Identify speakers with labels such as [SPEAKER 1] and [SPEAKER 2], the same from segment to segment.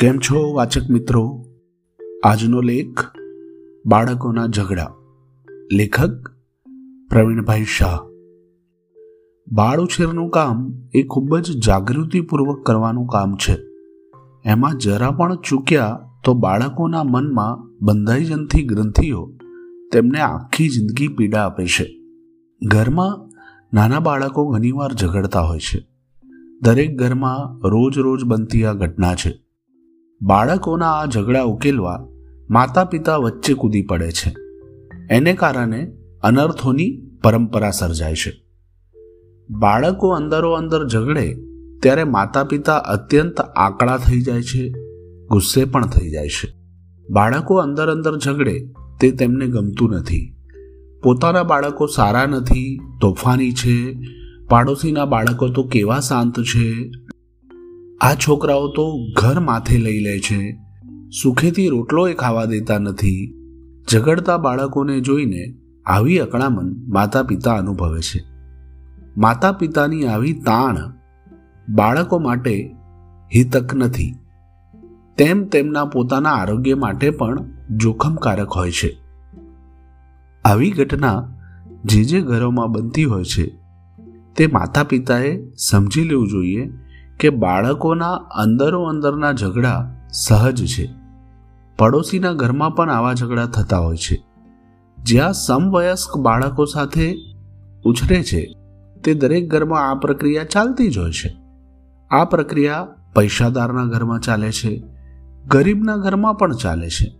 [SPEAKER 1] કેમ છો વાચક મિત્રો? આજનો લેખ બાળકોના ઝઘડા. લેખક પ્રવીણભાઈ શાહ. બાળ ઉછેરનું કામ એ ખૂબ જ જાગૃતિપૂર્વક કરવાનું કામ છે. એમાં જરા પણ ચૂક્યા તો બાળકોના મનમાં બંધાઈ જનથી ગ્રંથિઓ તેમને આખી જિંદગી પીડા આપે છે. ઘરમાં નાના બાળકો ઘણીવાર ઝઘડતા હોય છે. દરેક ઘરમાં રોજ રોજ બનતી આ ઘટના છે. બાળકોના આ ઝઘડા ઉકેલવા માતા પિતા વચ્ચે કૂદી પડે છે. એને કારણે અનર્થોની પરંપરા સર્જાય છે. બાળકો અંદરો અંદર ઝઘડે ત્યારે માતા પિતા અત્યંત આકળા થઈ જાય છે, ગુસ્સે પણ થઈ જાય છે. બાળકો અંદર અંદર ઝઘડે તે તેમને ગમતું નથી. પોતાના બાળકો સારા નથી, તોફાની છે, પાડોશીના બાળકો તો કેવા શાંત છે. આ છોકરાઓ તો ઘર માથે લઈ લે છે. સુખેથી રોટલોય ખાવા દેતા નથી. ઝઘડતા બાળકોને જોઈને આવી અકળામણ માતા પિતા અનુભવે છે. માતા પિતાની આવી તાણ બાળકો માટે હિતક નથી. તેમ તેમના પોતાના આરોગ્ય માટે પણ જોખમકારક હોય છે. આવી ઘટના જે જે ઘરોમાં બનતી હોય છે, તે માતા પિતાએ સમજી લેવું જોઈએ કે બાળકોના અંદરો અંદરના ઝઘડા સહજ છે. પડોશીના ઘરમાં પણ આવા ઝઘડા થતા હોય છે. જ્યાં સમવયસ્ક બાળકો સાથે ઉછરે છે, તે દરેક ઘરમાં આ પ્રક્રિયા ચાલતી જ હોય છે. આ પ્રક્રિયા પૈસાદારના ઘરમાં ચાલે છે, ગરીબના ઘરમાં પણ ચાલે છે,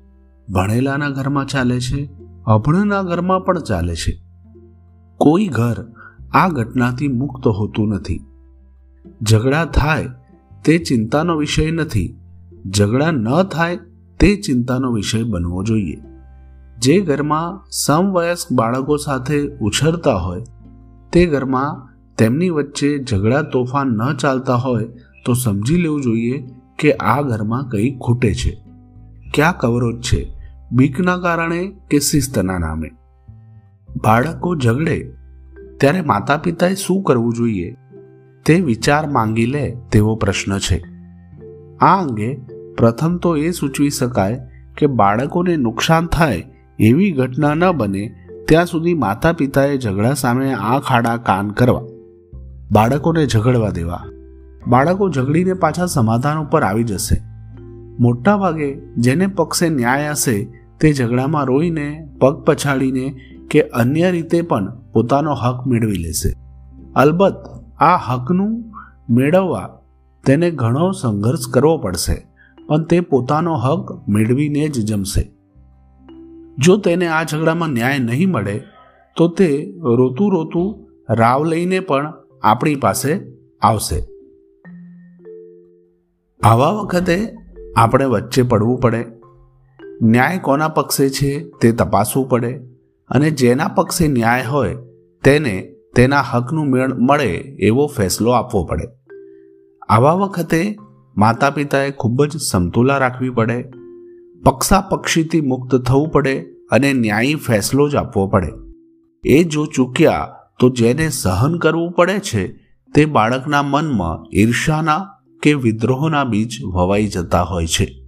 [SPEAKER 1] ભણેલાના ઘરમાં ચાલે છે, અભણના ઘરમાં પણ ચાલે છે. કોઈ ઘર આ ઘટનાથી મુક્ત હોતું નથી. ઝઘડા થાય તે ચિંતાનો વિષય નથી. ઝઘડા ન થાય તે ચિંતાનો વિષય બનવો જોઈએ. જે ઘરમાં સમવયસ્ક બાળકો સાથે ઉછરતા હોય, તે ઘરમાં તેમની વચ્ચે ઝઘડા તોફાન ન ચાલતા હોય, તો સમજી લેવું જોઈએ કે આ ઘરમાં કંઈ ખૂટે છે. ક્યાં કવરોજ છે, બીકના કારણે કે શિસ્તના નામે. બાળકો ઝઘડે, ત્યારે માતા પિતાએ શું કરવું જોઈએ? તે વિચાર માંગી લે તેવો પ્રશ્ન છે. આ અંગે પ્રથમ તો એ સૂચવી શકાય કે બાળકોને નુકસાન થાય એવી ઘટના ન બને ત્યાં સુધી માતા પિતાએ ઝઘડા સામે આ ખાડા કાન કરવા. બાળકોને ઝઘડવા દેવા. બાળકો ઝઘડીને પાછા સમાધાન ઉપર આવી જશે. મોટા ભાગે જેને પક્ષે ન્યાય હશે તે ઝઘડામાં રોઈને પગ પછાડીને કે અન્ય રીતે પણ પોતાનો હક મેળવી લેશે. અલબત્ત આ હકનું મેળવવા તેને ઘણો સંઘર્ષ કરવો પડશે, પણ તે પોતાનો હક મેળવીને જ જમશે. જો તેને આ ઝઘડામાં ન્યાય નહીં મળે, તો તે રોતું રોતું રાવ લઈને પણ આપણી પાસે આવશે. આવા વખતે આપણે વચ્ચે પડવું પડે. ન્યાય કોના પક્ષે છે તે તપાસવું પડે અને જેના પક્ષે ન્યાય હોય તેને તેના હકનું મેળ મળે એવો ફેસલો આપવો પડે. આવા વખતે માતા પિતાએ ખૂબ જ સમતુલા રાખવી પડે, પક્ષાપક્ષીથી મુક્ત થવું પડે અને ન્યાયી ફેસલો જ આપવો પડે. એ જો ચૂક્યા તો જેને સહન કરવું પડે છે તે બાળકના મનમાં ઈર્ષાના કે વિદ્રોહના બીજ વવાઈ જતા હોય છે.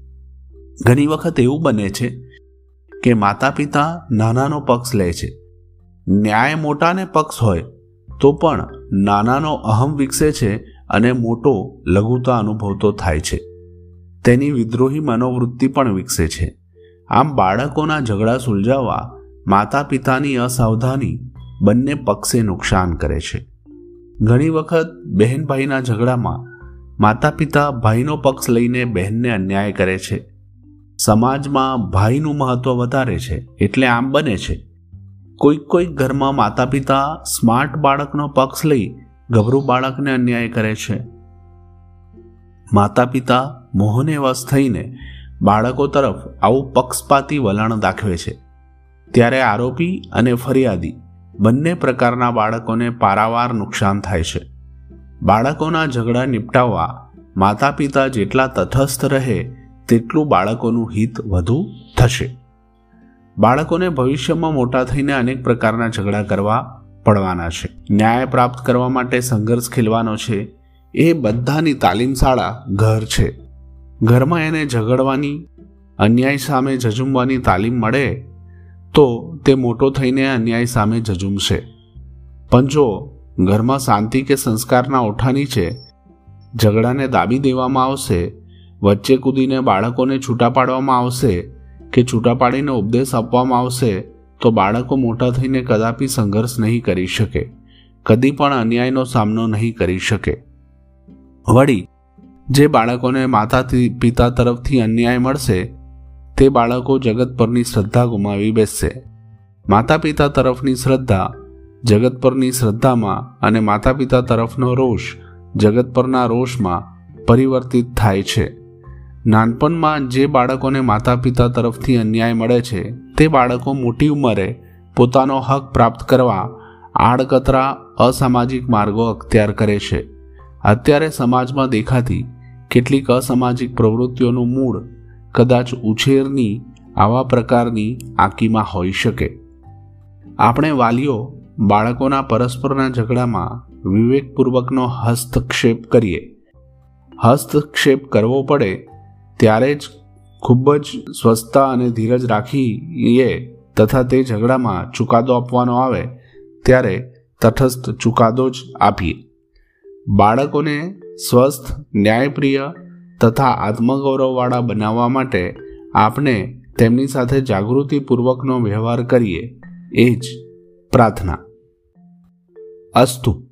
[SPEAKER 1] ઘણી વખત એવું બને છે કે માતા પિતા નાનાનો પક્ષ લે છે. ન્યાય મોટાને પક્ષ હોય તો પણ નાનાનો અહમ વિકસે છે અને મોટો લઘુતા અનુભવતો થાય છે. તેની વિદ્રોહી મનોવૃત્તિ પણ વિકસે છે. આમ બાળકોના ઝઘડા સુલઝાવવા માતા પિતાની અસાવધાની બંને પક્ષે નુકસાન કરે છે. ઘણી વખત બહેન ભાઈના ઝઘડામાં માતા પિતા ભાઈનો પક્ષ લઈને બહેનને અન્યાય કરે છે. સમાજમાં ભાઈનું મહત્વ વધારે છે, એટલે આમ બને છે. કોઈક કોઈક ઘરમાં માતા પિતા સ્માર્ટ બાળકનો પક્ષ લઈ ગભરું બાળકને અન્યાય કરે છે. માતા પિતા મોહને વશ થઈને બાળકો તરફ આવું પક્ષપાતી વલણ દાખવે છે. ત્યારે આરોપી અને ફરિયાદી બંને પ્રકારના બાળકોને પારાવાર નુકસાન થાય છે. બાળકોના ઝઘડા નિપટાવવા માતા પિતા જેટલા તટસ્થ રહે, તેટલું બાળકોનું હિત વધુ થશે. બાળકોને ભવિષ્યમાં મોટા થઈને અનેક પ્રકારના ઝઘડા કરવા પડવાના છે. ન્યાય પ્રાપ્ત કરવા માટે સંઘર્ષ ખેલવાનો છે. એ બધાની તાલીમ શાળા ઘર છે. ઘરમાં એને ઝઘડવાની, અન્યાય સામે ઝઝુમવાની તાલીમ મળે તો તે મોટો થઈને અન્યાય સામે ઝઝુમશે. પણ જો ઘરમાં શાંતિ કે સંસ્કારના ઓઠા નીચે ઝઘડાને દાબી દેવામાં આવશે, વચ્ચે કૂદીને બાળકોને છૂટા પાડવામાં આવશે કે છૂટા પાડીને ઉપદેશ આપવામાં આવશે, તો બાળકો મોટા થઈને કદાપી સંઘર્ષ નહીં કરી શકે. કદી પણ અન્યાયનો સામનો નહીં કરી શકે. વળી, જે બાળકોને માતા પિતા તરફથી અન્યાય મળશે, તે બાળકો જગત પરની શ્રદ્ધા ગુમાવી બેસશે. માતા પિતા તરફની શ્રદ્ધા, જગત પરની શ્રદ્ધામાં અને માતા પિતા તરફનો રોષ, જગત પરના રોષમાં પરિવર્તિત થાય છે. નાનપણમાં જે બાળકોને માતા પિતા તરફથી અન્યાય મળે છે, તે બાળકો મોટી ઉંમરે પોતાનો હક પ્રાપ્ત કરવા આડકતરા અસામાજિક માર્ગો અખ્તિયાર કરે છે. અત્યારે સમાજમાં દેખાતી કેટલીક અસામાજિક પ્રવૃત્તિઓનું મૂળ કદાચ ઉછેરની આવા પ્રકારની આકીમાં હોઈ શકે. આપણે વાલીઓ બાળકોના પરસ્પરના ઝઘડામાં વિવેકપૂર્વકનો હસ્તક્ષેપ કરીએ. હસ્તક્ષેપ કરવો પડે ત્યારે જ ખૂબ જ સ્વસ્થતા અને ધીરજ રાખીએ તથા તે ઝઘડામાં ચુકાદો આપવાનો આવે ત્યારે તટસ્થ ચુકાદો જ આપીએ. બાળકોને સ્વસ્થ, ન્યાયપ્રિય તથા આત્મગૌરવવાળા બનાવવા માટે આપણે તેમની સાથે જાગૃતિપૂર્વકનો વ્યવહાર કરીએ. એ જ પ્રાર્થના. અસ્તુ.